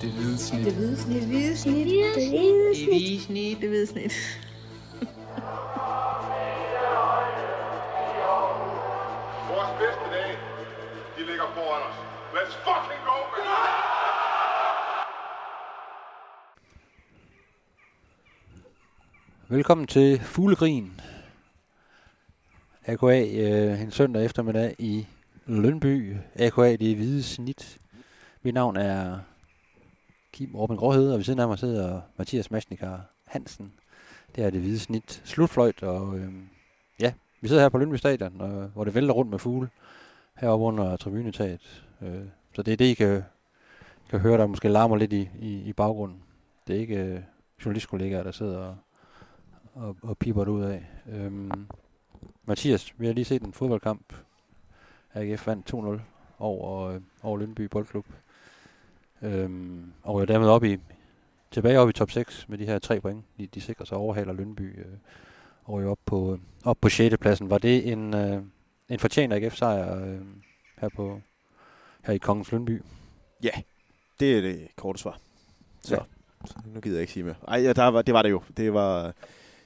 Det hvide snit. Det hvide snit. Det hvide snit. Det hvide Det hvide snit. Det hvide snit. Vores bedste dage, de ligger foran os. Let's fucking go, man! Velkommen til Fuglegrin. AKA øh, en søndag eftermiddag i Lønby. AKA det hvide snit. Mit navn er Kim Robin Gråhede, og ved siden af mig sidder Mathias Masnikar Hansen. Det er det hvide snit slutfløjt, og øh, ja, vi sidder her på Lyngby Stadion, og, hvor det vælter rundt med fugle heroppe under tribunetaget. Øh, så det er det, I kan, kan høre, der måske larmer lidt i, i, i baggrunden. Det er ikke øh, journalistkollegaer, der sidder og, og, og piber det ud af. Øhm, Mathias, vi har lige set en fodboldkamp. AGF vandt 2-0 over, øh, over Lyngby Boldklub. Øhm, og er dermed op i, tilbage op i top 6 med de her tre point. De, de sikrer sig overhaler Lønby øh, og er op på, øh, op på 6. pladsen. Var det en, øh, en fortjent AGF-sejr øh, her, på, her i Kongens Lønby? Ja, det er det korte svar. Så, ja. så nu gider jeg ikke sige mere. Ej, ja, der var, det var det jo. Det var,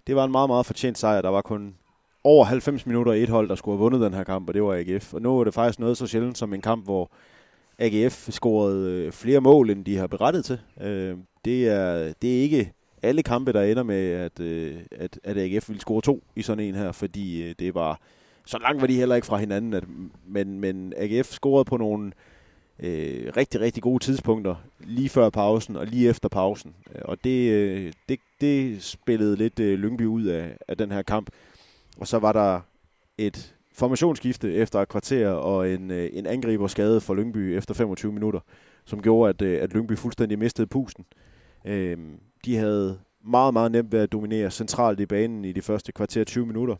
det var en meget, meget fortjent sejr. Der var kun over 90 minutter i et hold, der skulle have vundet den her kamp, og det var AGF. Og nu er det faktisk noget så sjældent som en kamp, hvor AGF scorede øh, flere mål, end de har berettet til. Øh, det, er, det er ikke alle kampe, der ender med, at, øh, at, at AGF vil score to i sådan en her, fordi øh, det var... Så langt var de heller ikke fra hinanden, at, men, men AGF scorede på nogle øh, rigtig, rigtig gode tidspunkter, lige før pausen og lige efter pausen. Og det, øh, det, det spillede lidt øh, Lyngby ud af, af den her kamp. Og så var der et formationsskifte efter et kvarter og en, øh, en angriber skade for Lyngby efter 25 minutter, som gjorde, at, øh, at Lyngby fuldstændig mistede pusten. Øh, de havde meget, meget nemt ved at dominere centralt i banen i de første kvarter 20 minutter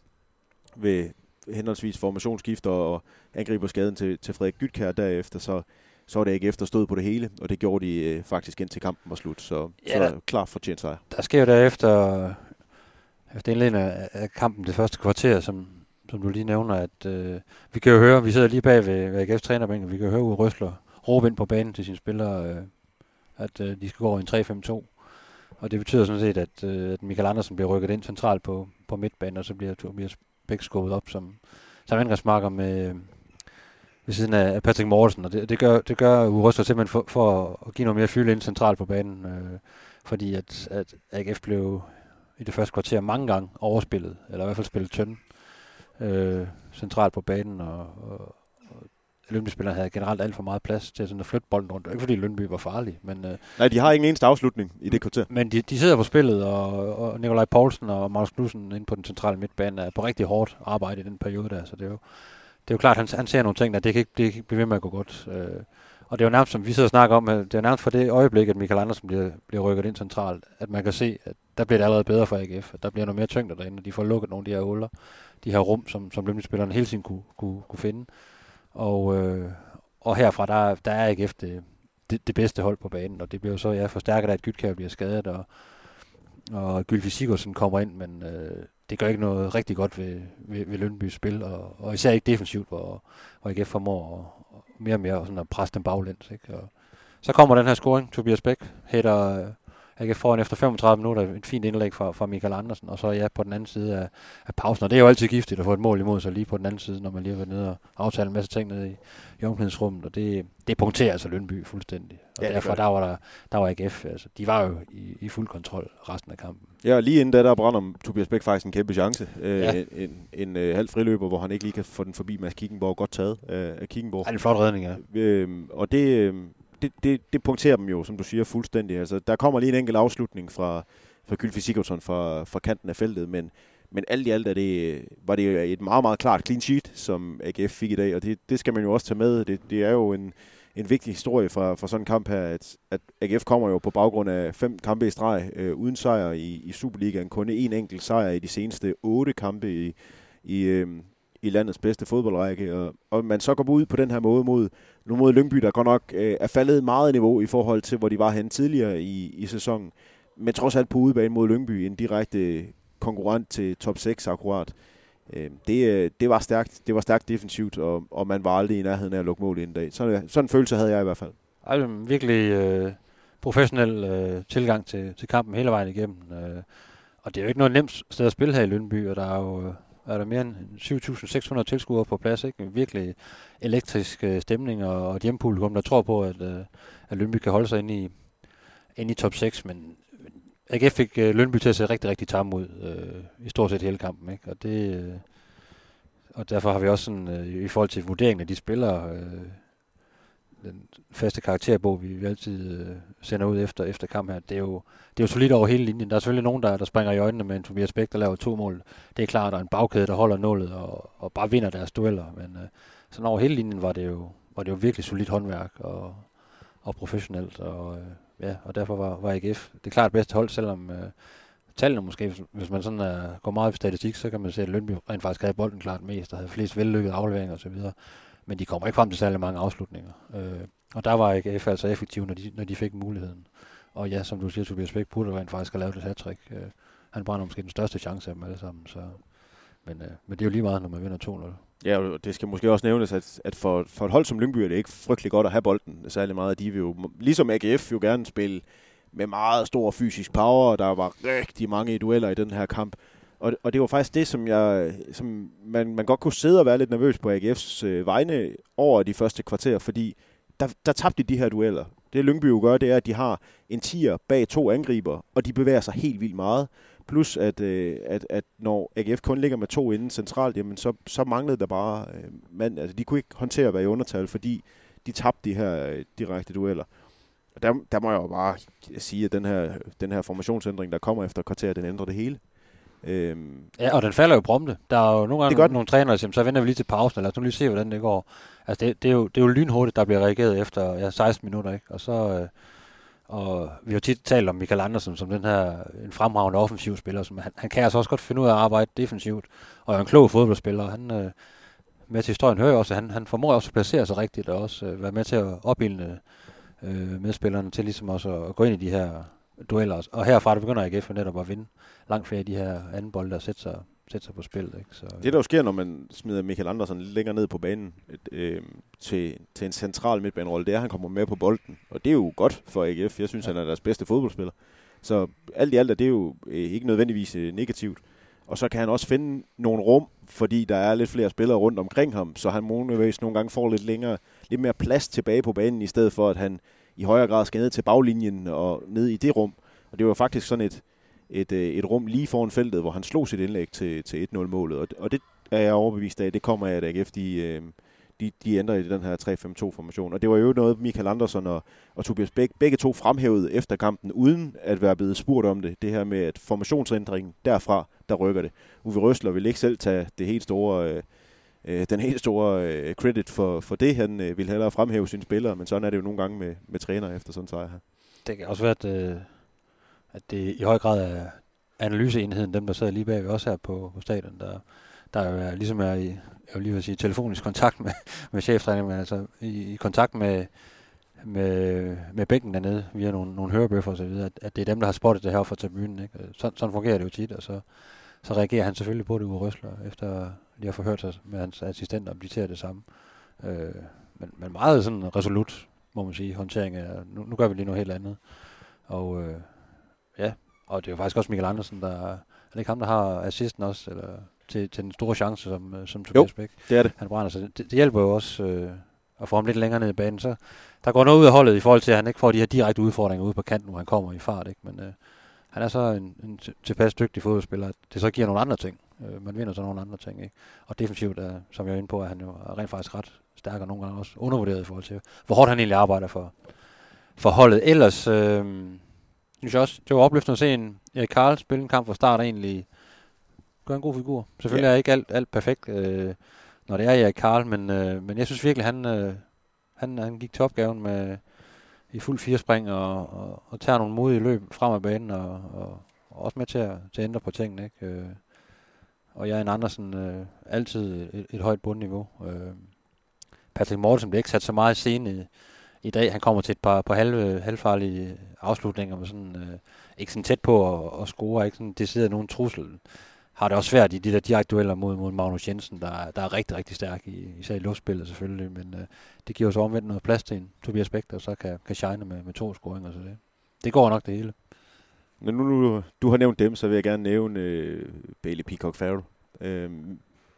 ved henholdsvis formationsskifter og angriber skaden til, til Frederik Gytkær derefter, så, så var det ikke efter stod på det hele, og det gjorde de øh, faktisk indtil kampen var slut, så, Ja, så der- klar fortjent sejr. Der sker jo derefter, efter indledningen af kampen det første kvarter, som, som du lige nævner, at øh, vi kan jo høre, vi sidder lige bag ved, ved AGF's trænerbænk, vi kan jo høre Uwe Røsler råbe ind på banen til sine spillere, øh, at øh, de skal gå over i en 3-5-2. Og det betyder sådan set, at, øh, at Michael Andersen bliver rykket ind centralt på, på midtbanen, og så bliver Tobias Bæk skubbet op som, som angrebsmarker med, ved siden af Patrick Mortensen, og det, det gør, det gør Uwe Røsler simpelthen for, for at give noget mere fylde ind centralt på banen, øh, fordi at, at AGF blev i det første kvarter mange gange overspillet, eller i hvert fald spillet tynd øh, centralt på banen, og, og, og Lønby-spillerne havde generelt alt for meget plads til sådan at flytte bolden rundt. Ikke fordi Lønby var farlig, men, øh, Nej, de har ingen eneste afslutning i det kvarter. men de, de sidder på spillet, og, og Nikolaj Poulsen og Magnus Knudsen inde på den centrale midtbane er på rigtig hårdt arbejde i den periode der, så det er jo, det er jo klart, han, han ser nogle ting, der det kan ikke, det kan ikke blive ved med at gå godt. Øh, og det er jo nærmest, som vi sidder og snakker om, det er nærmest for det øjeblik, at Michael Andersen bliver, bliver rykket ind centralt, at man kan se, at der bliver det allerede bedre for AGF, at der bliver noget mere tyngde derinde, og de får lukket nogle af de her huller, de her rum, som, som løbningsspillerne hele tiden kunne, kunne, kunne finde. Og, øh, og herfra, der, der er AGF det, det, det, bedste hold på banen, og det bliver jo så ja, forstærket af, at Gytkær bliver skadet, og, og Gylfi Sigurdsson kommer ind, men øh, det gør ikke noget rigtig godt ved, ved, ved Lønbys spil, og, og især ikke defensivt, hvor, hvor AGF formår at mere og mere sådan at presse den baglæns. Ikke? Og så kommer den her scoring, Tobias Bæk hætter øh, øh, AGF foran efter 35 minutter, et fint indlæg fra, fra Michael Andersen, og så ja, på den anden side af, af pausen, og det er jo altid giftigt at få et mål imod sig lige på den anden side, når man lige har været nede og aftale en masse ting nede i, i omklædningsrummet, og det, det punkterer altså Lønby fuldstændig. Og Ja, ja, derfor der var der, der var AGF, altså, de var jo i, i fuld kontrol resten af kampen. Ja, og lige inden da, der brænder Tobias Bæk faktisk en kæmpe chance. Øh, Ja. En, en, en øh, halv friløber, hvor han ikke lige kan få den forbi Mads Kickenborg. Godt taget af, af Kickenborg. Det er en flot redning, ja. Øhm, og det, øhm, det, det, det punkterer dem jo, som du siger, fuldstændig. Altså, der kommer lige en enkelt afslutning fra, fra Gylfi Sigurdsson fra, fra kanten af feltet, men, men alt i alt er det, var det et meget, meget klart clean sheet, som AGF fik i dag, og det, det skal man jo også tage med. Det, det er jo en, en vigtig historie fra, fra sådan en kamp her, at, at AGF kommer jo på baggrund af fem kampe i streg øh, uden sejr i, i Superligaen. Kun én enkelt sejr i de seneste otte kampe i, i, øh, i landets bedste fodboldrække. Og, og man så går ud på den her måde mod, nu mod Lyngby, der godt nok øh, er faldet meget i niveau i forhold til, hvor de var hen tidligere i, i sæsonen. Men trods alt på udebane mod Lyngby, en direkte konkurrent til top 6 akkurat. Øh, det, øh, det var stærkt, det var stærkt defensivt, og, og man var aldrig i nærheden af at lukke mål i en dag. Sådan, sådan en følelse havde jeg i hvert fald. Ej, det er virkelig, øh, professionel øh, tilgang til, til kampen hele vejen igennem. Øh, og det er jo ikke noget nemt sted at spille her i Lyngby, og der er jo øh, er der mere end 7.600 tilskuere på plads. Ikke? Virkelig elektrisk øh, stemning og, og et hjempublikum, der tror på, at, øh, at Lønby kan holde sig inde i, inde i top 6, men AGF fik øh, Lønby til at se rigtig, rigtig tam ud øh, i stort set hele kampen. Ikke? Og, det, øh, og derfor har vi også sådan, øh, i forhold til vurderingen af de spillere, øh, den faste karakterbog, vi, vi altid øh, sender ud efter, efter kamp her, det er, jo, det er jo solidt over hele linjen. Der er selvfølgelig nogen, der, der springer i øjnene med en Tobias Bæk, der laver to mål. Det er klart, der er en bagkæde, der holder nullet og, og bare vinder deres dueller. Men øh, sådan over hele linjen var det jo, var det jo virkelig solidt håndværk og, og professionelt. Og, øh, ja, og derfor var, var AGF det klart bedste hold, selvom øh, tallene måske, hvis, man sådan er, går meget i statistik, så kan man se, at Lønby rent faktisk havde bolden klart mest, og havde flest vellykkede afleveringer osv men de kommer ikke frem til særlig mange afslutninger. Øh, og der var ikke F altså effektiv, når de, når de fik muligheden. Og ja, som du siger, Tobias Bæk burde rent faktisk have lavet et hat Øh, han brænder måske den største chance af dem alle sammen. Så. Men, øh, men det er jo lige meget, når man vinder 2-0. Ja, og det skal måske også nævnes, at, at for, for et hold som Lyngby er det ikke frygtelig godt at have bolden særlig meget. De vil jo, ligesom AGF, jo gerne spille med meget stor fysisk power, og der var rigtig mange dueller i den her kamp. Og, og det var faktisk det, som, jeg, som man, man godt kunne sidde og være lidt nervøs på AGF's øh, vegne over de første kvarter, fordi der, der tabte de de her dueller. Det Lyngby jo gør, det er, at de har en tier bag to angriber, og de bevæger sig helt vildt meget. Plus at, øh, at, at når AGF kun ligger med to inden centralt, jamen så, så manglede der bare øh, mand. Altså, de kunne ikke håndtere at være i undertal, fordi de tabte de her øh, direkte dueller. Og der, der må jeg jo bare sige, at den her, den her formationsændring, der kommer efter kvarter, den ændrer det hele. Øhm, ja, og den falder jo prompte. Der er jo nogle gange nogle trænere, der siger, så venter vi lige til pausen, eller så lige se, hvordan det går. Altså, det, det, er, jo, det er jo lynhurtigt, der bliver reageret efter ja, 16 minutter, ikke? Og så... Øh, og vi har tit talt om Michael Andersen som den her en fremragende offensiv spiller. Som han, han kan altså også godt finde ud af at arbejde defensivt, og er en klog fodboldspiller. Han, øh, med til historien hører også, at han, han formår også at placere sig rigtigt, og også øh, være med til at opbilde øh, medspillerne til ligesom også at, at gå ind i de her dueller. Og herfra der begynder AGF netop at vinde langt flere af de her anden bolde, der sætter sig, sætter sig på spillet. Ikke? Så, det, der jo sker, når man smider Michael Andersen lidt længere ned på banen øh, til, til en central midtbanerolle, det er, at han kommer med på bolden. Og det er jo godt for AGF. Jeg synes, ja. han er deres bedste fodboldspiller. Så alt i alt er det jo øh, ikke nødvendigvis øh, negativt. Og så kan han også finde nogle rum, fordi der er lidt flere spillere rundt omkring ham, så han muligvis nogle gange får lidt længere, lidt mere plads tilbage på banen, i stedet for at han i højere grad skal ned til baglinjen og ned i det rum. Og det var faktisk sådan et, et, øh, et rum lige foran feltet, hvor han slog sit indlæg til, til 1-0-målet. Og, og det er jeg overbevist af, det kommer af, at AGF de, øh, de, de ændrer i den her 3-5-2-formation. Og det var jo noget, Michael Andersen og, og Tobias Bæk begge to fremhævede efter kampen, uden at være blevet spurgt om det. Det her med, at formationsændringen derfra, der rykker det. Uwe Røsler vil ikke selv tage det helt store... Øh, øh, den helt store øh, credit for, for det. Han øh, vil hellere fremhæve sine spillere, men sådan er det jo nogle gange med, med træner efter sådan en sejr her. Det kan også være, at, øh, at det i høj grad er analyseenheden, dem der sidder lige bagved også her på, på stadion, der, der jo er, ligesom er i, jeg vil lige vil sige, telefonisk kontakt med, med cheftræneren, men altså i, i kontakt med, med, med bænken dernede, via nogle, nogle hørebøffer og så videre, at, at det er dem, der har spottet det her fra tribunen. Ikke? Så, sådan fungerer det jo tit, og så, så reagerer han selvfølgelig på det ude Røsler, efter lige har forhørt sig med hans assistent, om de ser det samme. Øh, men, men meget sådan resolut, må man sige, håndtering af, nu, nu gør vi lige noget helt andet. Og øh, ja, og det er jo faktisk også Michael Andersen, der er det ikke ham, der har assisten også, eller til, til den store chance, som, øh, som Tobias Bæk. det er det. Han brænder sig. Det, det hjælper jo også øh, at få ham lidt længere ned i banen. Så der går noget ud af holdet i forhold til, at han ikke får de her direkte udfordringer ude på kanten, hvor han kommer i fart. Ikke? Men øh, han er så en, en tilpas dygtig fodboldspiller, at det så giver nogle andre ting. Øh, man vinder så nogle andre ting. Ikke? Og defensivt, er, som jeg er inde på, er han jo rent faktisk ret stærk, og nogle gange også undervurderet i forhold til, hvor hårdt han egentlig arbejder for, for holdet. Ellers øh, synes jeg også, det var opløftende at se en Erik Karl spille en kamp fra start egentlig gør en god figur. Selvfølgelig ja. er ikke alt, alt perfekt, øh, når det er Erik Karl, men, øh, men jeg synes virkelig, han, øh, han, han gik til opgaven med i fuld firespring og, og, og tager nogle modige løb frem af banen og, og, og også med til at, til at ændre på tingene. Ikke? Øh, og jeg er en Andersen øh, altid et, et højt bundniveau. Øh, Patrick Mortensen bliver ikke sat så meget i scene i, i dag. Han kommer til et par på halve, halvfarlige afslutninger, med sådan, øh, ikke sådan tæt på at, at score, ikke sådan decideret nogen trussel. Har det også svært i de der direkte dueller mod, mod Magnus Jensen, der, der er rigtig, rigtig stærk, i, især i luftspillet selvfølgelig, men øh, det giver så omvendt noget plads til en Tobias Bæk, der så kan, kan shine med, med to scoringer. Så det, det går nok det hele. Men nu, nu du har nævnt dem, så vil jeg gerne nævne øh, Bailey Peacock Farrell. Øh,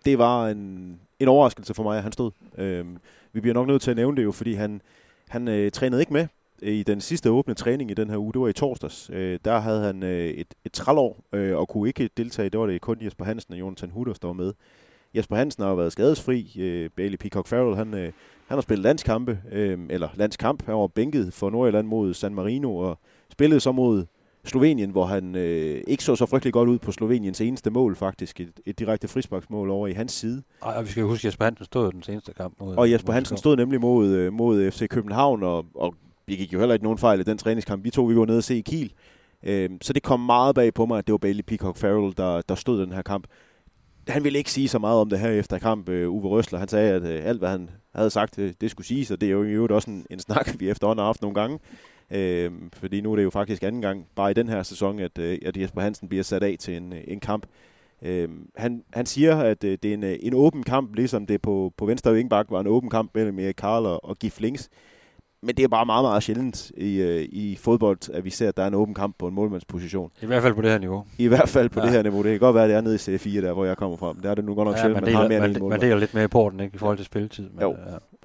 det var en, en overraskelse for mig, at han stod. Øh, vi bliver nok nødt til at nævne det jo, fordi han, han øh, trænede ikke med i den sidste åbne træning i den her uge. Det var i torsdags. Øh, der havde han øh, et, et trælår øh, og kunne ikke deltage. Det var det kun Jesper Hansen og Jonathan Hutter, der var med. Jesper Hansen har været skadesfri. Øh, Bailey Peacock Farrell, han, øh, han har spillet landskampe, øh, eller landskamp. Han var bænket for Nordjylland mod San Marino og spillede så mod Slovenien, hvor han øh, ikke så så frygtelig godt ud på Sloveniens eneste mål faktisk. Et, et direkte frisbaksmål over i hans side. Ej, og vi skal huske, at Jesper Hansen stod den seneste kamp. Mod, og Jesper Hansen stod nemlig mod, øh, mod FC København, og, og vi gik jo heller ikke nogen fejl i den træningskamp. Vi to vi var nede og se i Kiel. Øh, så det kom meget bag på mig, at det var Bailey Peacock Farrell, der, der stod den her kamp. Han ville ikke sige så meget om det her efter kamp, øh, Uwe Røsler. Han sagde, at øh, alt, hvad han havde sagt, det, det skulle siges, og det er jo i øvrigt også en, en snak, vi efterhånden har haft nogle gange. Øh, fordi nu er det jo faktisk anden gang, bare i den her sæson, at, øh, at Jesper Hansen bliver sat af til en, øh, en kamp. Øh, han, han siger, at øh, det er en, øh, en åben kamp, ligesom det på, på venstre vingbak var en åben kamp mellem Erik Karl og, og Gif Links men det er bare meget, meget sjældent i, øh, i fodbold, at vi ser, at der er en åben kamp på en målmandsposition. I hvert fald på det her niveau. I hvert fald på ja. det her niveau. Det kan godt være, at det er nede i C4, der hvor jeg kommer fra. Men der er det nu godt nok ja, sjældent, man, deler, har mere man, end man deler lidt mere i porten, ikke, i forhold til spilletid. Men, jo.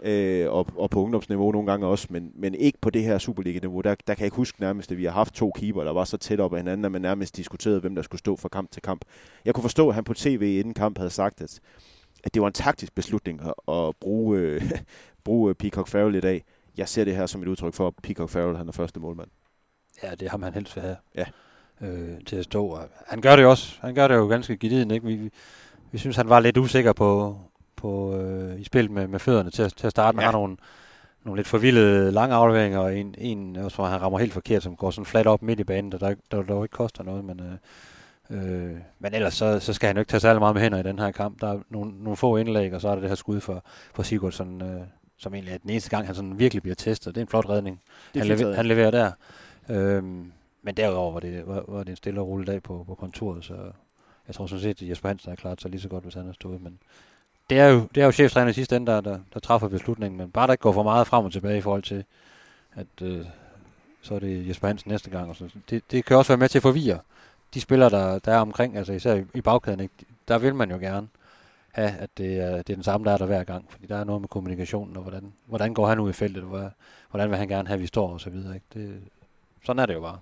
Ja. Øh, og, og på ungdomsniveau nogle gange også, men, men ikke på det her Superliga-niveau. Der, der kan jeg ikke huske nærmest, at vi har haft to keeper, der var så tæt op ad hinanden, at man nærmest diskuterede, hvem der skulle stå fra kamp til kamp. Jeg kunne forstå, at han på tv inden kamp havde sagt, at, at det var en taktisk beslutning at, at bruge, øh, bruge Peacock Farrell i dag jeg ser det her som et udtryk for, at Peacock Farrell han er første målmand. Ja, det har man helst vil have. Ja. Øh, til at stå. Og han gør det også. Han gør det jo ganske givet, ikke? Vi, vi, vi synes, han var lidt usikker på, på øh, i spil med, med fødderne til, til at starte. Man ja. har nogle, nogle lidt forvildede lange afleveringer, og en, en også, hvor han rammer helt forkert, som går sådan flat op midt i banen, der, der, der, der ikke koster noget, men... Øh, Øh, men ellers så, så skal han jo ikke tage særlig meget med hænder i den her kamp. Der er nogle, nogle få indlæg, og så er der det her skud for, for Sigurdsson, øh, som egentlig er den eneste gang, han sådan virkelig bliver testet. Det er en flot redning, han, lever, han leverer der. Øhm, men derudover var det, var, var det en stille og rolig dag på, på kontoret, så jeg tror sådan set, at Jesper Hansen har klart sig lige så godt, hvis han har stået. Men det er jo, det er jo cheftræner i sidste ende, der, der, der træffer beslutningen, men bare der ikke går for meget frem og tilbage i forhold til, at øh, så er det Jesper Hansen næste gang. Og så. Det, det kan også være med til at forvirre de spillere, der, der er omkring, altså især i, i bagkæden, ikke? der vil man jo gerne have, at det er, det er den samme, der er der hver gang. Fordi der er noget med kommunikationen, og hvordan, hvordan går han ud i feltet, og hvordan vil han gerne have, at vi står, og så videre. Ikke? Det, sådan er det jo bare.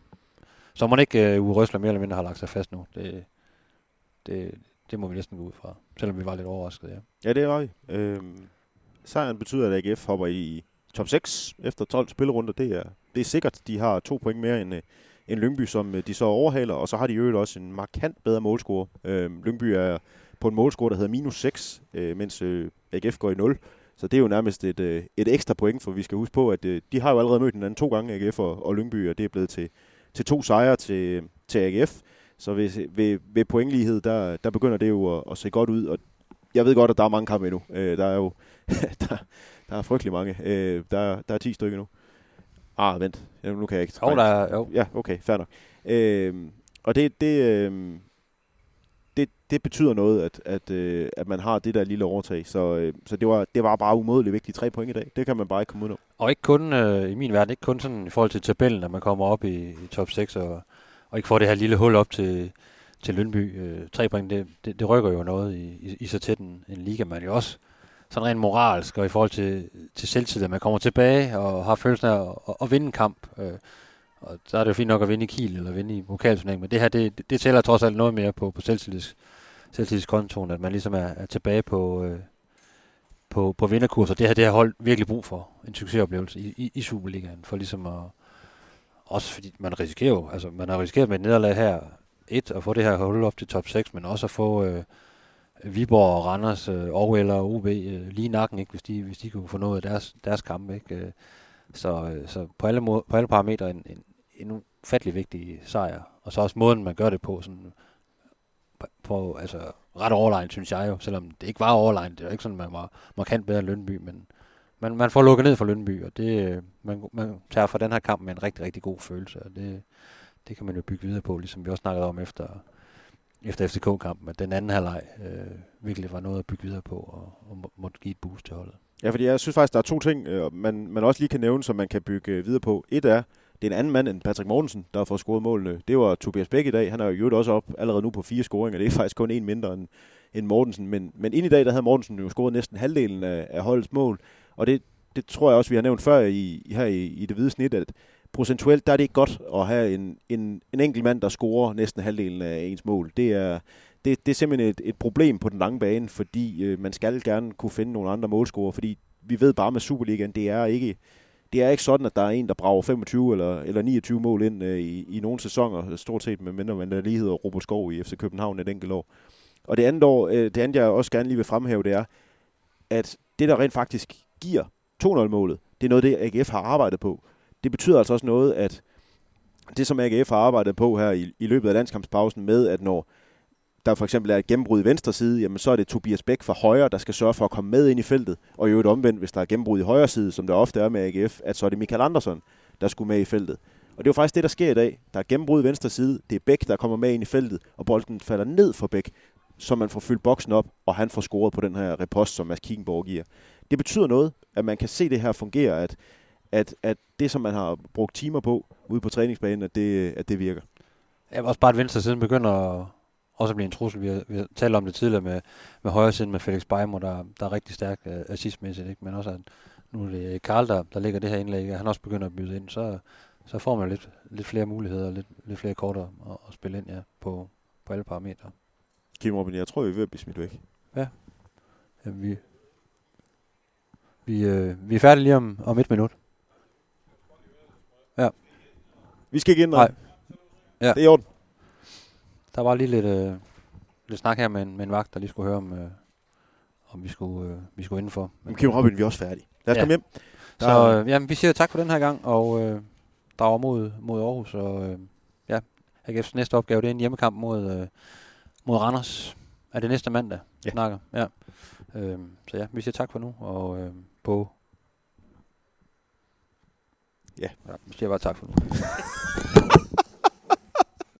Så må ikke øh, uh, Uwe Røsler mere eller mindre har lagt sig fast nu. Det, det, det må vi næsten gå ud fra, selvom vi var lidt overrasket, ja. Ja, det er rigtigt. Øhm, sejren betyder, at AGF hopper i top 6 efter 12 spillerunder. Det er, det er sikkert. De har to point mere end, øh, end Lyngby, som øh, de så overhaler, og så har de jo også en markant bedre målscore. Øhm, Lyngby er på en målscore, der hedder minus 6, øh, mens øh, AGF går i 0. Så det er jo nærmest et, øh, et ekstra point, for vi skal huske på, at øh, de har jo allerede mødt hinanden to gange, AGF og, og Lyngby, og det er blevet til, til to sejre til, til AGF. Så ved, ved, ved pointlighed, der, der begynder det jo at, at se godt ud, og jeg ved godt, at der er mange kampe endnu. Øh, der er jo der, der er frygtelig mange. Øh, der, der er 10 stykker nu. Ah, vent. Ja, nu kan jeg ikke. Jo, der er, jo. Ja, okay, fair nok. Øh, og det, det, øh, det, det betyder noget, at, at, øh, at man har det der lille overtag. Så, øh, så det, var, det var bare umådeligt vigtigt. Tre point i dag, det kan man bare ikke komme ud af. Og ikke kun, øh, i min verden, ikke kun sådan i forhold til tabellen, at man kommer op i, i top 6 og, og ikke får det her lille hul op til, til Lønby. Øh, tre point, det, det, det rykker jo noget i, i, i så tæt en, en liga, man jo også sådan rent moralsk og i forhold til, til selvtid, at man kommer tilbage og har følelsen af at, at, at vinde en kamp. Øh, og så er det jo fint nok at vinde i Kiel eller vinde i pokalturneringen, men det her, det, det, det tæller trods alt noget mere på, på selvtillids, selvtillidskontoen, at man ligesom er, er tilbage på, øh, på, på vinderkurs, og det her, det har holdt virkelig brug for en succesoplevelse i, i, i Superligaen, for ligesom at, også fordi man risikerer jo, altså man har risikeret med et nederlag her, et, at få det her hul op til top 6, men også at få øh, Viborg og Randers øh, og eller OB øh, lige nakken, ikke, hvis, de, hvis de kunne få noget af deres, deres kamp. Ikke? Øh. Så, øh, så på alle, måde, på alle parametre en, en, en ufattelig vigtig sejr. Og så også måden, man gør det på, sådan, på altså, ret overlegnet, synes jeg jo, selvom det ikke var overlegnet. Det var ikke sådan, man var markant bedre end Lønby, men man, man får lukket ned for Lønby, og det, man, man tager fra den her kamp med en rigtig, rigtig god følelse, og det, det kan man jo bygge videre på, ligesom vi også snakkede om efter, efter FCK-kampen, at den anden halvleg øh, virkelig var noget at bygge videre på, og, og må, måtte give et boost til holdet. Ja, fordi jeg synes faktisk, der er to ting, øh, man, man også lige kan nævne, som man kan bygge øh, videre på. Et er, det er en anden mand end Patrick Mortensen, der har fået scoret målene. Det var Tobias Bæk i dag. Han er jo også op allerede nu på fire scoringer. Det er faktisk kun en mindre end, end Mortensen. Men, men ind i dag, der havde Mortensen jo scoret næsten halvdelen af, af holdets mål. Og det, det tror jeg også, vi har nævnt før i, her i, i det hvide snit, at procentuelt, der er det ikke godt at have en, en, en enkelt mand, der scorer næsten halvdelen af ens mål. Det er, det, det er simpelthen et, et problem på den lange bane, fordi øh, man skal gerne kunne finde nogle andre målscorer, fordi vi ved bare med Superligaen, det er ikke det er ikke sådan, at der er en, der brager 25 eller, eller 29 mål ind øh, i, i nogle sæsoner, stort set med mindre man lige hedder Robert Skov i FC København et enkelt år. Og det andet, år, øh, det andet, jeg også gerne lige vil fremhæve, det er, at det, der rent faktisk giver 2-0-målet, det er noget, det AGF har arbejdet på. Det betyder altså også noget, at det, som AGF har arbejdet på her i, i løbet af landskampspausen med, at når der for eksempel er et gennembrud i venstre side, jamen så er det Tobias Bæk fra højre, der skal sørge for at komme med ind i feltet. Og i øvrigt omvendt, hvis der er gennembrud i højre side, som der ofte er med AGF, at så er det Michael Andersson, der skulle med i feltet. Og det er jo faktisk det, der sker i dag. Der er gennembrud i venstre side, det er Bæk, der kommer med ind i feltet, og bolden falder ned for Bæk, så man får fyldt boksen op, og han får scoret på den her repost, som Mads Kiekenborg giver. Det betyder noget, at man kan se det her fungere, at, at, at det, som man har brugt timer på ude på træningsbanen, at det, at det virker. Ja, også bare at venstre siden begynder at, også at blive en trussel. Vi har, vi har talt om det tidligere med, med højre siden med Felix Beimo, der, der er rigtig stærk uh, assistmæssigt, ikke? men også at nu er det Karl, der, der ligger det her indlæg, og han også begynder at byde ind, så, så får man lidt, lidt flere muligheder, lidt, lidt flere korter at, at spille ind ja, på, på alle parametre. Kim Robin, jeg tror, vi er ved at blive smidt væk. Ja. Jamen, vi, vi, øh, vi er færdige lige om, om et minut. Ja. Vi skal ikke ind, Nej. Ja. Det er i orden. Der var lige lidt, øh, lidt snak her med en, med en vagt, der lige skulle høre, om, øh, om vi skulle, øh, vi skulle indenfor. Men Kim Robin, vi er også færdige. Lad os ja. komme hjem. Der så øh, jamen, vi siger tak for den her gang, og øh, drager mod, mod Aarhus. Og øh, ja, AGF's næste opgave, det er en hjemmekamp mod, øh, mod Randers. Er det næste mandag, ja. snakker? Ja. Øh, så ja, vi siger tak for nu, og øh, på... Ja. ja. Vi siger bare tak for nu.